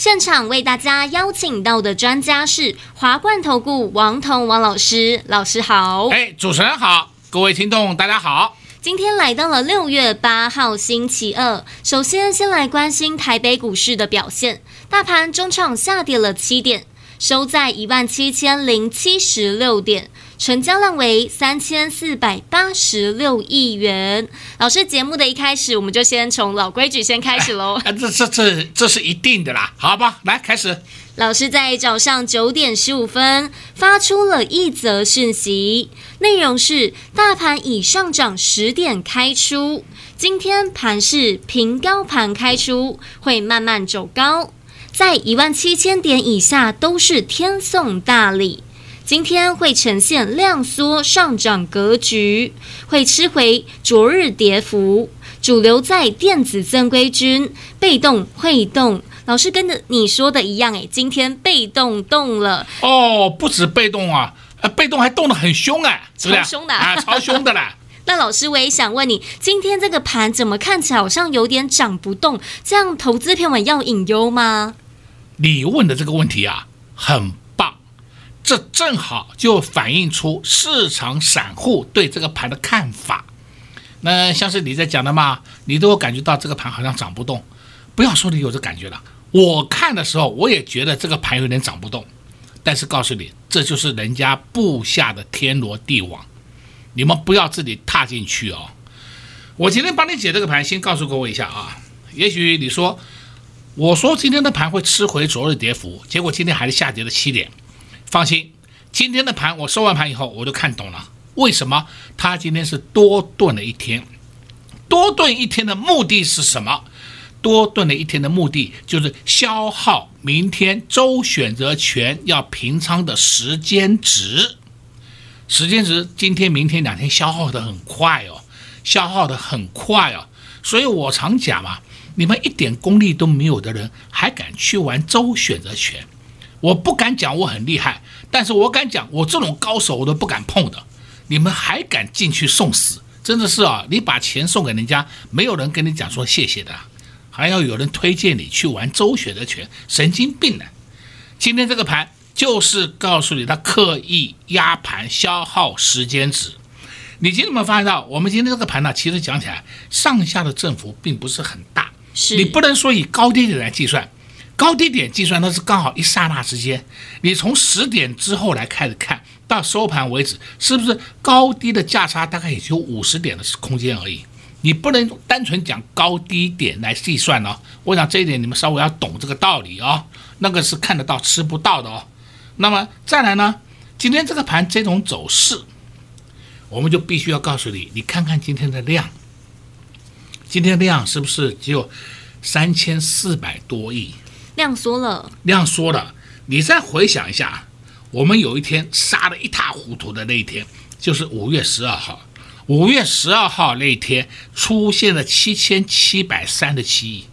现场为大家邀请到的专家是华冠投顾王彤王老师，老师好。哎，主持人好，各位听众大家好。今天来到了六月八号星期二，首先先来关心台北股市的表现，大盘中场下跌了七点，收在一万七千零七十六点。成交量为三千四百八十六亿元。老师，节目的一开始，我们就先从老规矩先开始喽。哎，这这这这是一定的啦，好吧，来开始。老师在早上九点十五分发出了一则讯息，内容是：大盘已上涨十点开出，今天盘是平高盘开出，会慢慢走高，在一万七千点以下都是天送大礼。今天会呈现量缩上涨格局，会吃回昨日跌幅。主流在电子正规军，被动会动。老师跟着你说的一样，哎，今天被动动了哦，不止被动啊，呃，被动还动得很凶啊，超凶的啊，超凶的啦。那老师，我也想问你，今天这个盘怎么看起来好像有点涨不动？这样投资朋友们要隐忧吗？你问的这个问题啊，很。这正好就反映出市场散户对这个盘的看法。那像是你在讲的嘛，你都有感觉到这个盘好像涨不动。不要说你有这感觉了，我看的时候我也觉得这个盘有点涨不动。但是告诉你，这就是人家布下的天罗地网，你们不要自己踏进去哦。我今天帮你解这个盘，先告诉各位一下啊。也许你说，我说今天的盘会吃回昨日跌幅，结果今天还是下跌了七点。放心，今天的盘我收完盘以后，我就看懂了为什么它今天是多炖了一天。多炖一天的目的是什么？多炖了一天的目的就是消耗明天周选择权要平仓的时间值。时间值今天、明天两天消耗的很快哦，消耗的很快哦。所以我常讲嘛，你们一点功力都没有的人，还敢去玩周选择权？我不敢讲我很厉害，但是我敢讲我这种高手我都不敢碰的。你们还敢进去送死？真的是啊！你把钱送给人家，没有人跟你讲说谢谢的，还要有人推荐你去玩周选择权，神经病呢！今天这个盘就是告诉你，他刻意压盘消耗时间值。你今天有没有发现到，我们今天这个盘呢，其实讲起来上下的振幅并不是很大，是你不能说以高低点来计算。高低点计算，那是刚好一刹那之间。你从十点之后来开始看到收盘为止，是不是高低的价差大概也就五十点的空间而已？你不能单纯讲高低点来计算哦。我想这一点你们稍微要懂这个道理哦。那个是看得到吃不到的哦。那么再来呢？今天这个盘这种走势，我们就必须要告诉你，你看看今天的量，今天量是不是只有三千四百多亿？量缩了，量缩了。你再回想一下，我们有一天杀得一塌糊涂的那一天，就是五月十二号。五月十二号那一天出现了七千七百三十七亿，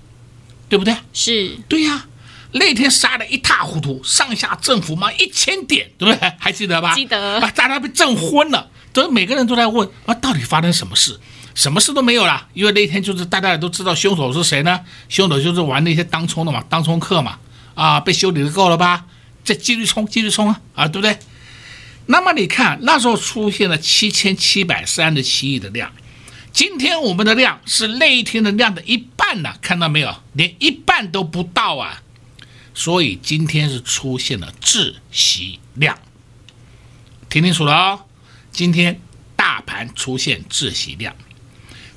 对不对？是，对呀。那天杀得一塌糊涂，上下振幅嘛一千点，对不对？还记得吧？记得。啊，大家被震昏了，都每个人都在问啊，到底发生什么事？什么事都没有了，因为那天就是大家也都知道凶手是谁呢？凶手就是玩那些当冲的嘛，当冲客嘛，啊，被修理的够了吧？再继续冲，继续冲啊，啊，对不对？那么你看那时候出现了七千七百三十七亿的量，今天我们的量是那一天的量的一半呢，看到没有？连一半都不到啊，所以今天是出现了窒息量，听清楚了哦，今天大盘出现窒息量。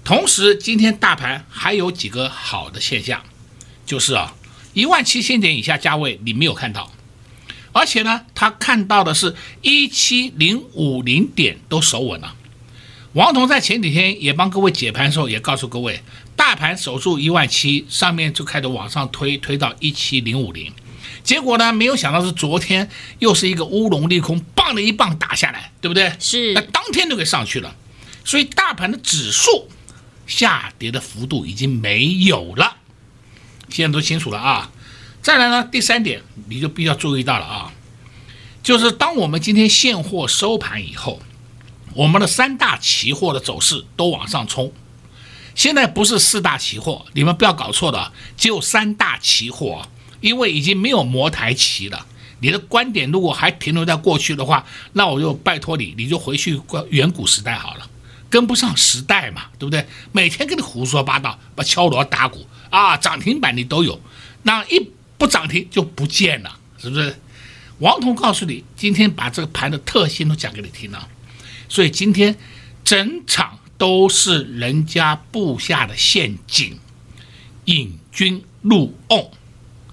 同时，今天大盘还有几个好的现象，就是啊，一万七千点以下价位你没有看到，而且呢，他看到的是一七零五零点都守稳了。王彤在前几天也帮各位解盘的时候，也告诉各位，大盘守住一万七，上面就开始往上推，推到一七零五零。结果呢，没有想到是昨天又是一个乌龙利空，棒的一棒打下来，对不对？是。那当天就给上去了，所以大盘的指数下跌的幅度已经没有了。现在都清楚了啊。再来呢，第三点你就必须要注意到了啊，就是当我们今天现货收盘以后，我们的三大期货的走势都往上冲。现在不是四大期货，你们不要搞错了，只有三大期货，因为已经没有摩台期了。你的观点如果还停留在过去的话，那我就拜托你，你就回去过远古时代好了，跟不上时代嘛，对不对？每天跟你胡说八道，把敲锣打鼓啊，涨停板你都有，那一不涨停就不见了，是不是？王彤告诉你，今天把这个盘的特性都讲给你听了，所以今天整场。都是人家布下的陷阱，引军入瓮，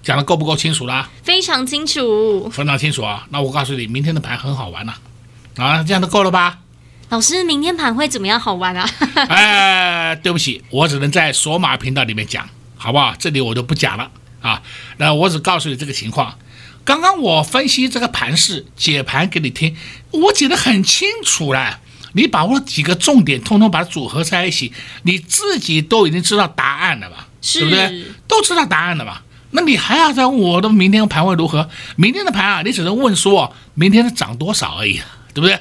讲的够不够清楚啦？非常清楚，非常清楚啊！那我告诉你，明天的盘很好玩呐、啊，啊，这样都够了吧？老师，明天盘会怎么样好玩啊？哎，对不起，我只能在索马频道里面讲，好不好？这里我就不讲了啊。那我只告诉你这个情况。刚刚我分析这个盘势，解盘给你听，我解得很清楚了。你把握几个重点，通通把它组合在一起，你自己都已经知道答案了吧？是对不对？都知道答案了吧？那你还要再问我的明天盘会如何？明天的盘啊，你只能问说明天的涨多少而已，对不对？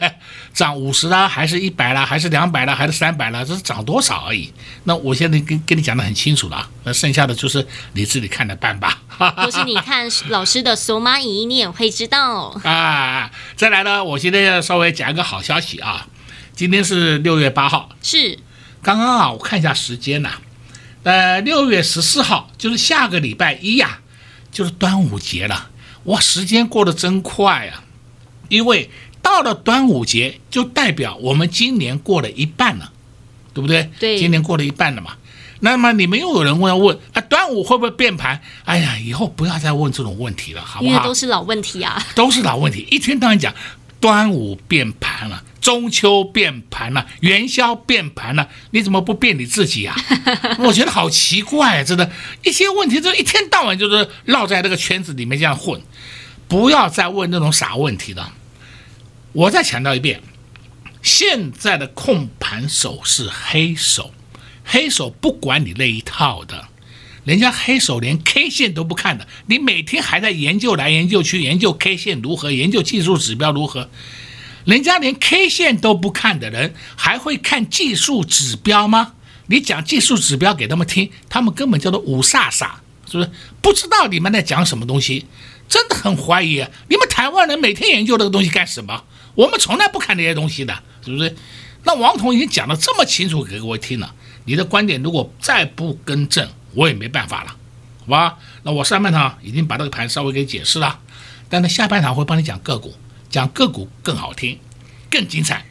涨五十啦，还是一百啦，还是两百啦，还是三百啦？这是涨多少而已。那我现在跟跟你讲的很清楚了，那剩下的就是你自己看着办吧。或是你看老师的索马仪，你也会知道。啊，再来呢，我现在要稍微讲一个好消息啊。今天是六月八号，是刚刚啊，我看一下时间呐，呃，六月十四号就是下个礼拜一呀，就是端午节了。哇，时间过得真快啊！因为到了端午节，就代表我们今年过了一半了，对不对？对，今年过了一半了嘛。那么你们又有人问要问啊，端午会不会变盘？哎呀，以后不要再问这种问题了，好不好？因为都是老问题啊，都是老问题，一天到晚讲端午变盘了。中秋变盘了，元宵变盘了，你怎么不变你自己啊？我觉得好奇怪，真的，一些问题就一天到晚就是绕在这个圈子里面这样混，不要再问那种傻问题了。我再强调一遍，现在的控盘手是黑手，黑手不管你那一套的，人家黑手连 K 线都不看的，你每天还在研究来研究去，研究 K 线如何，研究技术指标如何。人家连 K 线都不看的人，还会看技术指标吗？你讲技术指标给他们听，他们根本叫做五煞煞，是不是？不知道你们在讲什么东西，真的很怀疑啊！你们台湾人每天研究这个东西干什么？我们从来不看这些东西的，是不是？那王彤已经讲得这么清楚给各位听了，你的观点如果再不更正，我也没办法了，好吧？那我上半场已经把这个盘稍微给解释了，但是下半场会帮你讲个股。讲个股更好听，更精彩。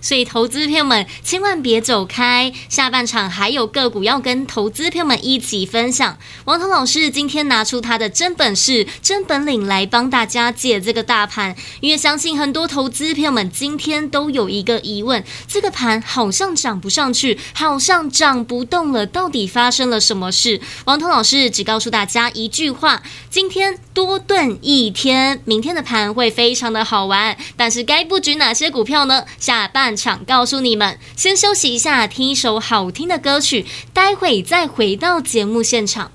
所以，投资朋友们千万别走开，下半场还有个股要跟投资朋友们一起分享。王彤老师今天拿出他的真本事、真本领来帮大家解这个大盘，因为相信很多投资朋友们今天都有一个疑问：这个盘好像涨不上去，好像涨不动了，到底发生了什么事？王彤老师只告诉大家一句话：今天多炖一天，明天的盘会非常的好玩。但是该布局哪些股票呢？下半场告诉你们，先休息一下，听一首好听的歌曲，待会再回到节目现场。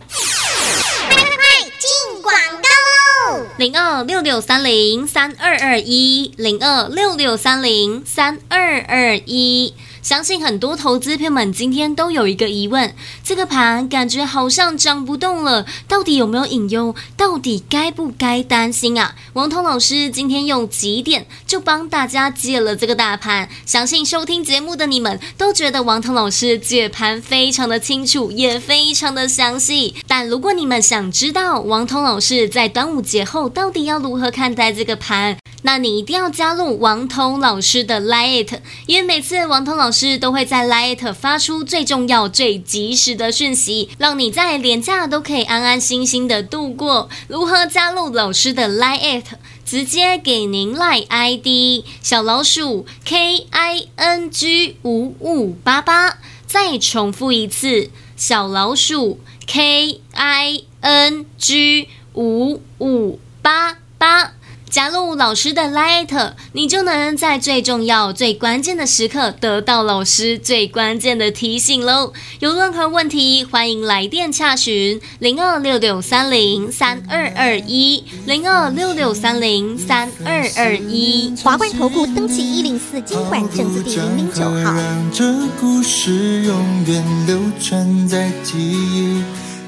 进广告喽！零二六六三零三二二一，零二六六三零三二二一。相信很多投资朋友们今天都有一个疑问：这个盘感觉好像涨不动了，到底有没有隐忧？到底该不该担心啊？王彤老师今天用几点就帮大家解了这个大盘。相信收听节目的你们都觉得王彤老师解盘非常的清楚，也非常的详细。但如果你们想知道王彤老师在端午节后到底要如何看待这个盘，那你一定要加入王彤老师的 Line，因为每次王彤老师都会在 Line 发出最重要、最及时的讯息，让你在连假都可以安安心心的度过。如何加入老师的 Line？直接给您 Line ID 小老鼠 K I N G 五五八八。再重复一次，小老鼠 K I N G 五五八八。加入老师的 Light，你就能在最重要、最关键的时刻得到老师最关键的提醒喽！有任何问题，欢迎来电洽询零二六六三零三二二一零二六六三零三二二一。华冠投顾登记一零四金管证字第零零九号。让这故事永远流传在记忆，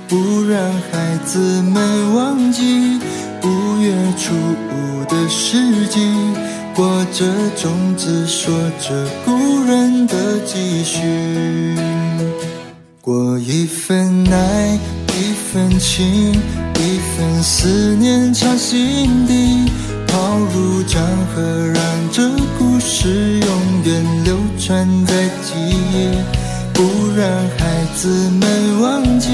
不让孩子们忘记五月初五的世纪，过着种子，说着故人的继续。过一份爱，一份情，一份思念藏心底，抛入江河，让这故事永远流传在记忆，不让孩子们忘记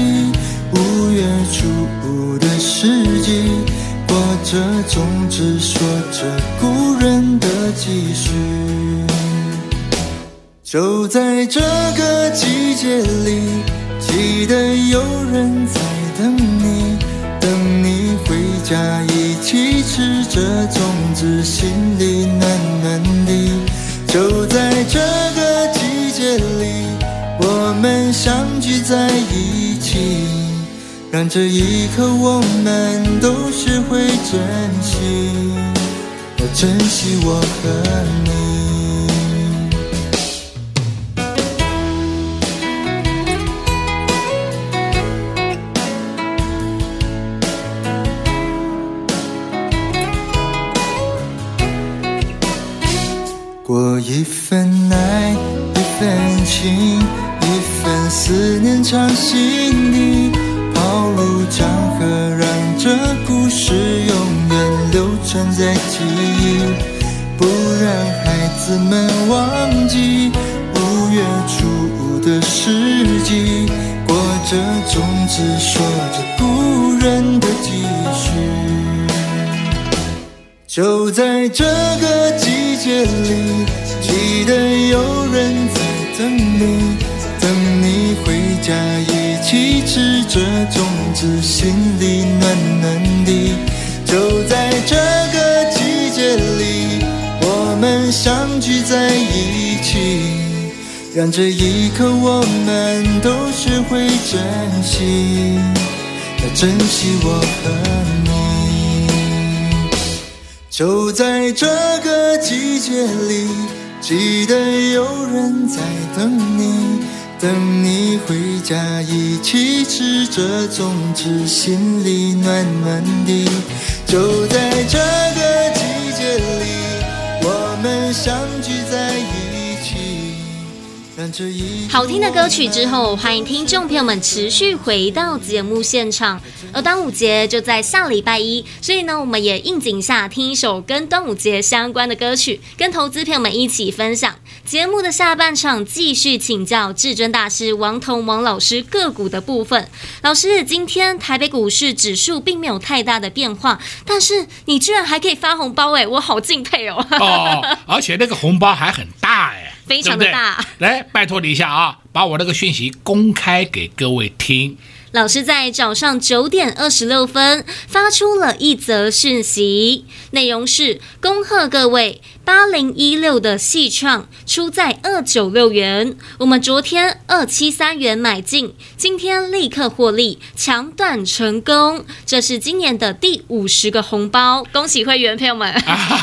五月初五的世纪。握着种子，说着故人的继续。就在这个季节里，记得有人在等你，等你回家一起吃着种子，心里暖暖的。就在这个季节里，我们相聚在一。让这一刻我们都学会珍惜，要珍惜我和你。过一份爱，一份情，一份思念藏心底。让这故事永远流传在记忆，不让孩子们忘记五月初五的世纪。过着种子，说着故人的继续。就在这个季节里，记得有人在等你，等你回家一起吃着种子，心里暖暖的。就在这个季节里，我们相聚在一起，让这一刻我们都学会珍惜，要珍惜我和你。就在这个季节里，记得有人在等你。等你回家，一起吃着粽子，心里暖暖的。就在这个季节里，我们相聚在一起。好听的歌曲之后，欢迎听众朋友们持续回到节目现场。而端午节就在下礼拜一，所以呢，我们也应景下听一首跟端午节相关的歌曲，跟投资朋友们一起分享。节目的下半场继续请教至尊大师王彤王老师个股的部分。老师，今天台北股市指数并没有太大的变化，但是你居然还可以发红包哎，我好敬佩哦！哦，而且那个红包还很大哎，非常的大。来，拜托你一下啊，把我那个讯息公开给各位听。老师在早上九点二十六分发出了一则讯息，内容是恭贺各位。八零一六的细创出在二九六元，我们昨天二七三元买进，今天立刻获利，抢断成功，这是今年的第五十个红包，恭喜会员朋友们！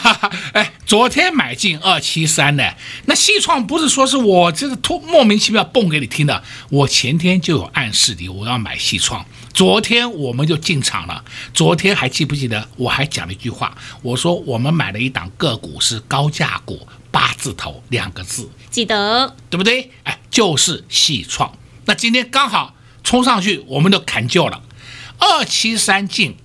哎，昨天买进二七三的，那细创不是说是我这个突莫名其妙蹦给你听的，我前天就有暗示你我要买细创。昨天我们就进场了。昨天还记不记得？我还讲了一句话，我说我们买了一档个股是高价股，八字头两个字，记得对不对？哎，就是细创。那今天刚好冲上去，我们就砍旧了，二七三进。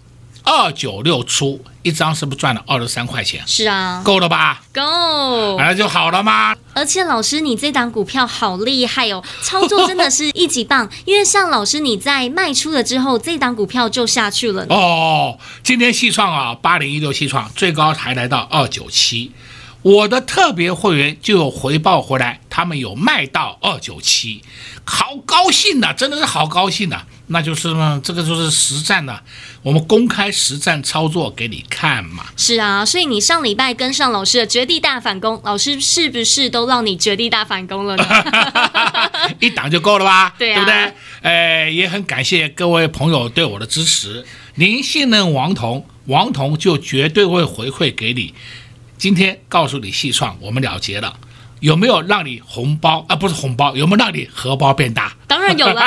二九六出一张，是不是赚了二十三块钱？是啊，够了吧？够，那就好了吗？而且老师，你这档股票好厉害哦，操作真的是一级棒。因为像老师你在卖出了之后，这档股票就下去了。哦，今天细创啊，八零一六细创最高还来到二九七，我的特别会员就有回报回来，他们有卖到二九七，好高兴呐、啊，真的是好高兴呐、啊。那就是呢，这个就是实战呢、啊，我们公开实战操作给你看嘛。是啊，所以你上礼拜跟上老师的绝地大反攻，老师是不是都让你绝地大反攻了呢？一档就够了吧？对啊，对不对？呃，也很感谢各位朋友对我的支持。您信任王彤，王彤就绝对会回馈给你。今天告诉你细创，我们了结了。有没有让你红包啊？不是红包，有没有让你荷包变大？当然有了。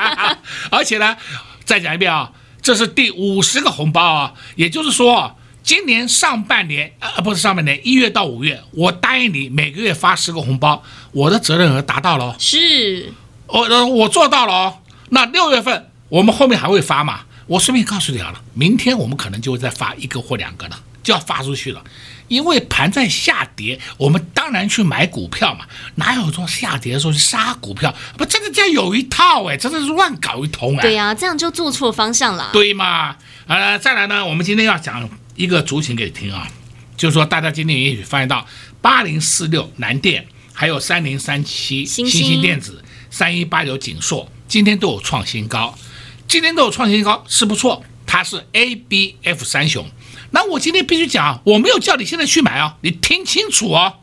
而且呢，再讲一遍啊，这是第五十个红包啊，也就是说，今年上半年啊，不是上半年，一月到五月，我答应你每个月发十个红包，我的责任额达到了。是，我我做到了哦。那六月份我们后面还会发嘛？我顺便告诉你好了，明天我们可能就会再发一个或两个了，就要发出去了。因为盘在下跌，我们当然去买股票嘛，哪有说下跌的时候去杀股票？不，真的这样有一套哎，真的是乱搞一通哎。对呀、啊，这样就做错方向了。对嘛？呃，再来呢，我们今天要讲一个族群给你听啊，就是说大家今天也许发现到八零四六南电，还有三零三七新兴电子，三一八九景硕，今天都有创新高，今天都有创新高是不错，它是 A B F 三雄。那我今天必须讲，我没有叫你现在去买啊，你听清楚哦。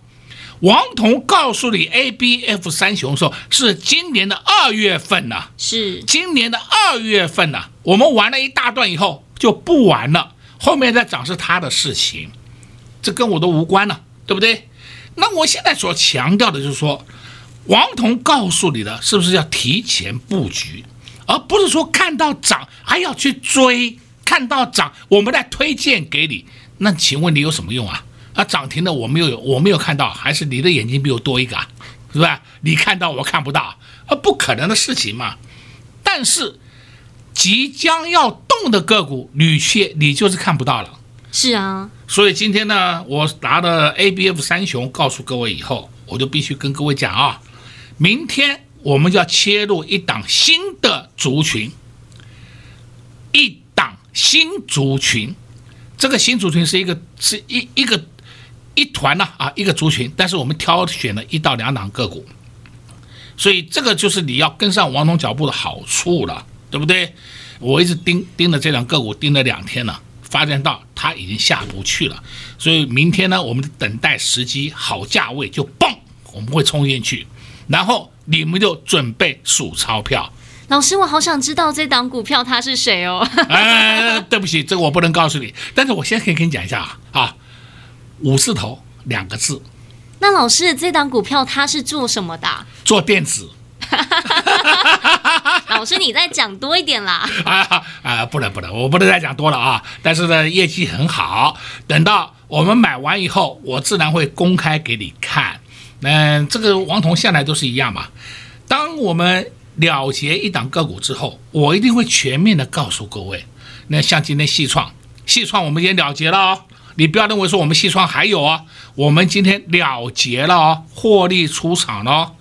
王彤告诉你，A B F 三雄说是今年的二月份呢，是今年的二月份呢。我们玩了一大段以后就不玩了，后面再涨是他的事情，这跟我都无关了，对不对？那我现在所强调的就是说，王彤告诉你的是不是要提前布局，而不是说看到涨还要去追。看到涨，我们来推荐给你。那请问你有什么用啊？啊，涨停的我没有，我没有看到，还是你的眼睛比我多一个啊？是吧？你看到我看不到，啊，不可能的事情嘛。但是即将要动的个股，你却你就是看不到了。是啊。所以今天呢，我拿了 ABF 三雄告诉各位以后，我就必须跟各位讲啊，明天我们就要切入一档新的族群，一。新族群，这个新族群是一个是一一个一团呐啊，一个族群，但是我们挑选了一到两档个股，所以这个就是你要跟上王总脚步的好处了，对不对？我一直盯盯着这两个股盯了两天了，发现到它已经下不去了，所以明天呢，我们等待时机好价位就蹦，我们会冲进去，然后你们就准备数钞票。老师，我好想知道这档股票它是谁哦。哎，对不起，这个我不能告诉你。但是我现在可以跟你讲一下啊，啊，五字头两个字。那老师，这档股票它是做什么的？做电子。老师，你再讲多一点啦。啊啊，不能不能，我不能再讲多了啊。但是呢，业绩很好。等到我们买完以后，我自然会公开给你看。嗯，这个王彤向来都是一样嘛。当我们了结一档个股之后，我一定会全面的告诉各位。那像今天细创，细创我们也了结了哦。你不要认为说我们细创还有啊，我们今天了结了哦，获利出场了哦。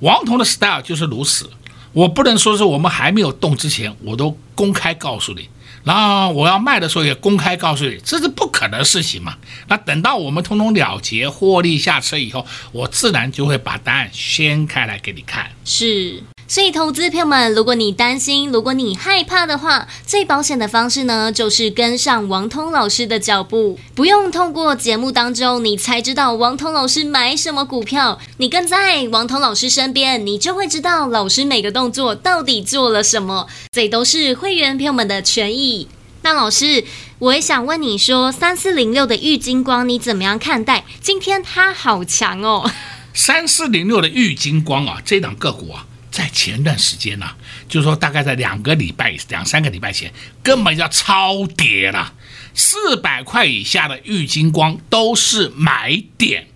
王彤的 style 就是如此，我不能说是我们还没有动之前，我都公开告诉你。然后我要卖的时候也公开告诉你，这是不可能的事情嘛。那等到我们通通了结获利下车以后，我自然就会把答案掀开来给你看。是。所以，投资朋友们，如果你担心，如果你害怕的话，最保险的方式呢，就是跟上王通老师的脚步，不用透过节目当中你才知道王通老师买什么股票，你跟在王通老师身边，你就会知道老师每个动作到底做了什么，这都是会员朋友们的权益。那老师，我也想问你说，三四零六的玉金光你怎么样看待？今天它好强哦，三四零六的玉金光啊，这档个股啊。在前段时间呢、啊，就是说大概在两个礼拜、两三个礼拜前，根本叫超跌了，四百块以下的玉金光都是买点。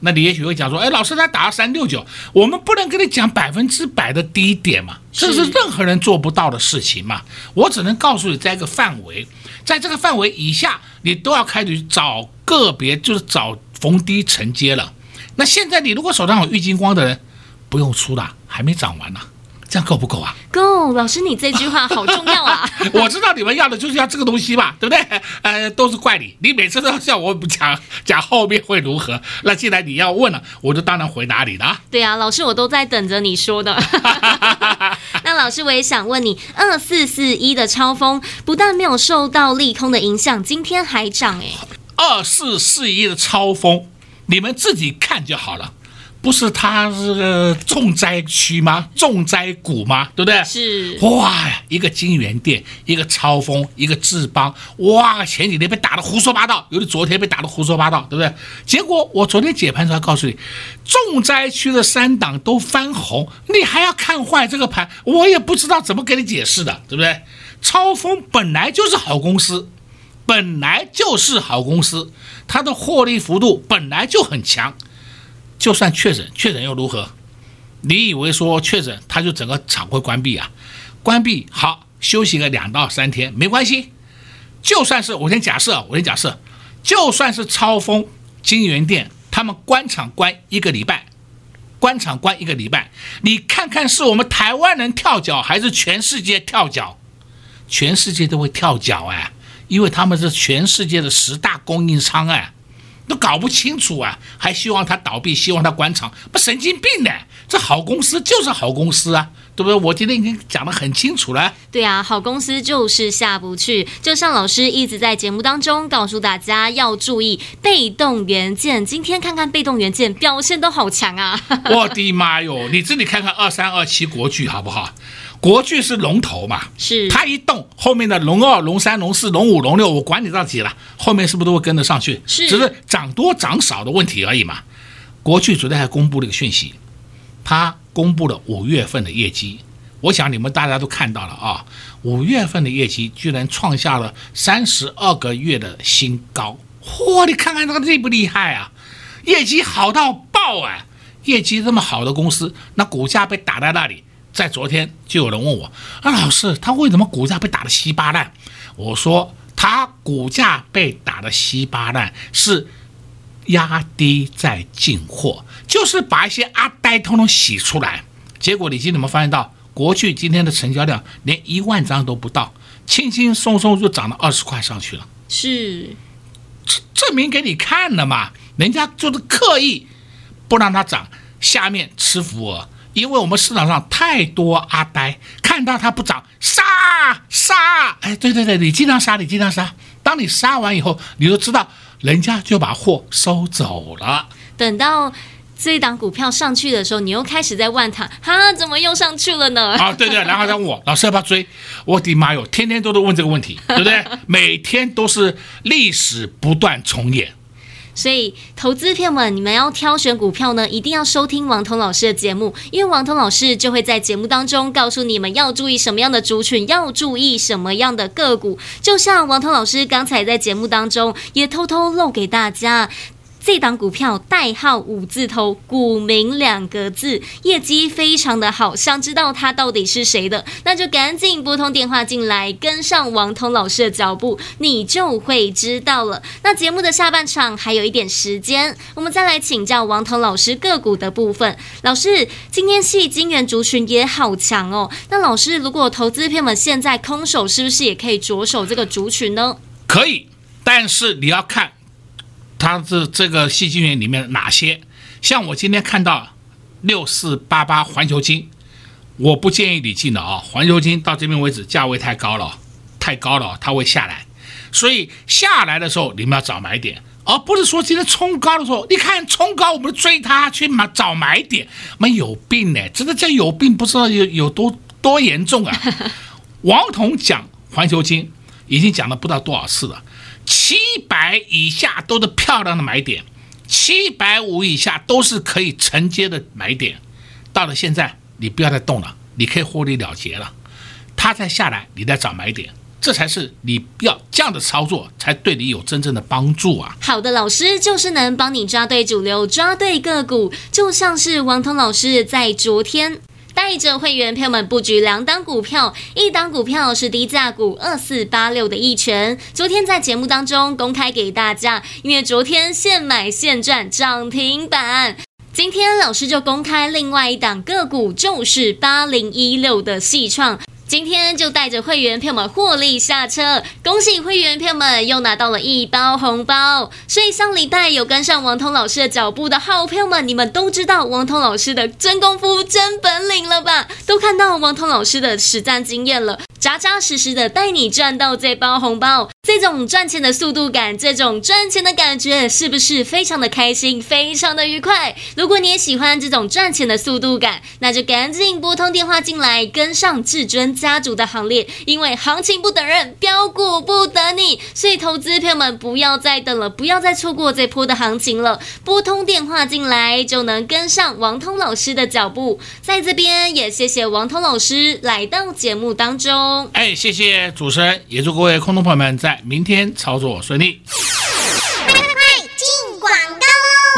那你也许会讲说，哎，老师他打了三六九，我们不能跟你讲百分之百的低点嘛，这是任何人做不到的事情嘛。我只能告诉你，在一个范围，在这个范围以下，你都要开始找个别，就是找逢低承接了。那现在你如果手上有郁金光的人，不用出了，还没涨完呢，这样够不够啊？够，老师，你这句话好重要啊！我知道你们要的就是要这个东西嘛，对不对？呃，都是怪你，你每次都要叫我讲讲后面会如何。那既然你要问了，我就当然回答你了。对啊，老师，我都在等着你说的。那老师，我也想问你，二四四一的超风不但没有受到利空的影响，今天还涨哎。二四四一的超风，你们自己看就好了。不是它是个重灾区吗？重灾股吗？对不对？是。哇，一个金源店，一个超风，一个智邦，哇，前几天被打的胡说八道，有的昨天被打的胡说八道，对不对？结果我昨天解盘时候告诉你，重灾区的三档都翻红，你还要看坏这个盘，我也不知道怎么给你解释的，对不对？超风本来就是好公司，本来就是好公司，它的获利幅度本来就很强。就算确诊，确诊又如何？你以为说确诊，他就整个厂会关闭啊？关闭好，休息个两到三天没关系。就算是我先假设，我先假设，就算是超丰、金源店，他们关厂关一个礼拜，关厂关一个礼拜，你看看是我们台湾人跳脚，还是全世界跳脚？全世界都会跳脚哎，因为他们是全世界的十大供应商哎。都搞不清楚啊，还希望他倒闭，希望他关厂，不神经病呢？这好公司就是好公司啊，对不对？我今天已经讲得很清楚了。对啊，好公司就是下不去。就像老师一直在节目当中告诉大家要注意被动元件。今天看看被动元件表现都好强啊！我的妈哟，你自己看看二三二七国巨好不好？国巨是龙头嘛，是它一动，后面的龙二、龙三、龙四、龙五、龙六，我管你到几了，后面是不是都会跟得上去？是，只是涨多涨少的问题而已嘛。国巨昨天还公布了一个讯息，它公布了五月份的业绩，我想你们大家都看到了啊，五月份的业绩居然创下了三十二个月的新高，嚯，你看看它厉不厉害啊？业绩好到爆啊！业绩这么好的公司，那股价被打在那里。在昨天就有人问我，啊，老师，他为什么股价被打得稀巴烂？我说，他股价被打得稀巴烂是压低在进货，就是把一些阿呆通通洗出来。结果你今天有没有发现到，国巨今天的成交量连一万张都不到，轻轻松松就涨了二十块上去了。是，证明给你看了嘛，人家就是刻意不让它涨，下面吃浮额。因为我们市场上太多阿呆，看到它不涨，杀杀！哎，对对对，你经常杀，你经常杀。当你杀完以后，你就知道人家就把货收走了。等到这一档股票上去的时候，你又开始在问他，哈，怎么又上去了呢？啊，对对，然后他问我，老师要不要追？我的妈哟，天天都在问这个问题，对不对？每天都是历史不断重演。所以，投资朋友们，你们要挑选股票呢，一定要收听王彤老师的节目，因为王彤老师就会在节目当中告诉你们要注意什么样的族群，要注意什么样的个股。就像王彤老师刚才在节目当中也偷偷漏给大家。这档股票代号五字头，股名两个字，业绩非常的好。想知道它到底是谁的，那就赶紧拨通电话进来，跟上王彤老师的脚步，你就会知道了。那节目的下半场还有一点时间，我们再来请教王彤老师个股的部分。老师，今天矽晶圆族群也好强哦。那老师，如果投资朋友们现在空手，是不是也可以着手这个族群呢？可以，但是你要看。它是这个矽晶圆里面哪些？像我今天看到六四八八环球金，我不建议你进的啊。环球金到这边为止价位太高了，太高了，它会下来。所以下来的时候你们要找买点，而不是说今天冲高的时候，你看冲高我们追它去买找买点，没有病呢，真的叫有病，不知道有有多多严重啊。王彤讲环球金已经讲了不知道多少次了。七百以下都是漂亮的买点，七百五以下都是可以承接的买点。到了现在，你不要再动了，你可以获利了结了。它再下来，你再找买点，这才是你要这样的操作才对你有真正的帮助啊！好的老师就是能帮你抓对主流，抓对个股，就像是王彤老师在昨天。带着会员朋友们布局两档股票，一档股票是低价股二四八六的一拳，昨天在节目当中公开给大家，因为昨天现买现赚涨停板。今天老师就公开另外一档个股，就是八零一六的细创。今天就带着会员票们获利下车，恭喜会员票们又拿到了一包红包。所以上礼拜有跟上王通老师的脚步的好朋友们，你们都知道王通老师的真功夫、真本领了吧？都看到王通老师的实战经验了。扎扎实实的带你赚到这包红包，这种赚钱的速度感，这种赚钱的感觉，是不是非常的开心，非常的愉快？如果你也喜欢这种赚钱的速度感，那就赶紧拨通电话进来，跟上至尊家族的行列，因为行情不等人，标股不等你，所以投资朋友们不要再等了，不要再错过这波的行情了，拨通电话进来就能跟上王通老师的脚步。在这边也谢谢王通老师来到节目当中。哎，谢谢主持人，也祝各位空头朋友们在明天操作顺利。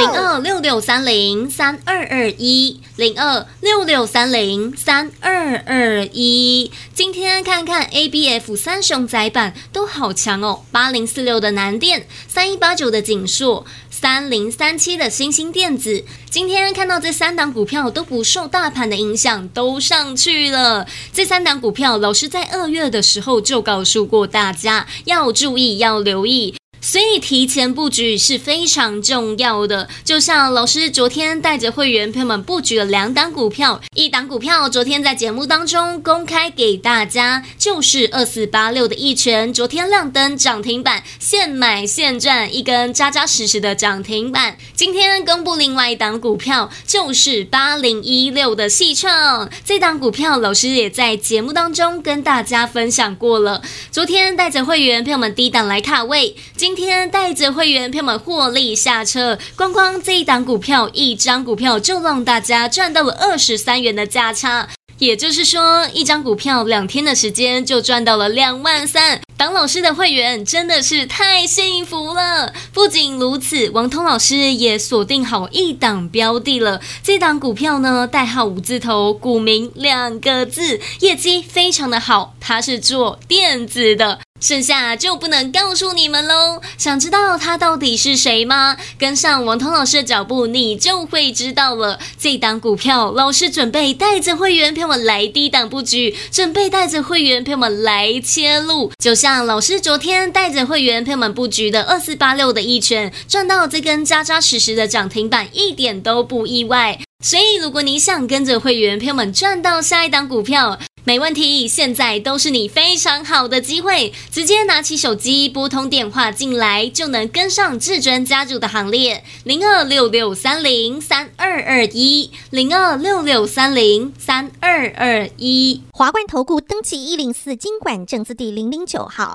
零二六六三零三二二一，零二六六三零三二二一。今天看看 ABF 三雄载板都好强哦，八零四六的南电，三一八九的景硕。三零三七的星星电子，今天看到这三档股票都不受大盘的影响，都上去了。这三档股票，老师在二月的时候就告诉过大家要注意，要留意。所以提前布局是非常重要的，就像老师昨天带着会员朋友们布局了两档股票，一档股票昨天在节目当中公开给大家，就是二四八六的一拳，昨天亮灯涨停板，现买现赚，一根扎扎实实的涨停板。今天公布另外一档股票，就是八零一六的戏创，这档股票老师也在节目当中跟大家分享过了，昨天带着会员朋友们低档来卡位，今今天带着会员票们获利下车，光光这一档股票，一张股票就让大家赚到了二十三元的价差。也就是说，一张股票两天的时间就赚到了两万三。党老师的会员真的是太幸福了。不仅如此，王通老师也锁定好一档标的了。这档股票呢，代号五字头，股名两个字，业绩非常的好，它是做电子的。剩下就不能告诉你们喽。想知道他到底是谁吗？跟上王通老师的脚步，你就会知道了。这档股票，老师准备带着会员朋友们来低档布局，准备带着会员朋友们来切入。就像老师昨天带着会员朋友们布局的二四八六的一銓，赚到这根扎扎实实的涨停板，一点都不意外。所以，如果你想跟着会员朋友们赚到下一档股票，没问题，现在都是你非常好的机会，直接拿起手机拨通电话进来，就能跟上至尊家族的行列。零二六六三零三二二一，零二六六三零三二二一。华冠投顾登记一零四金管证字第零零九号。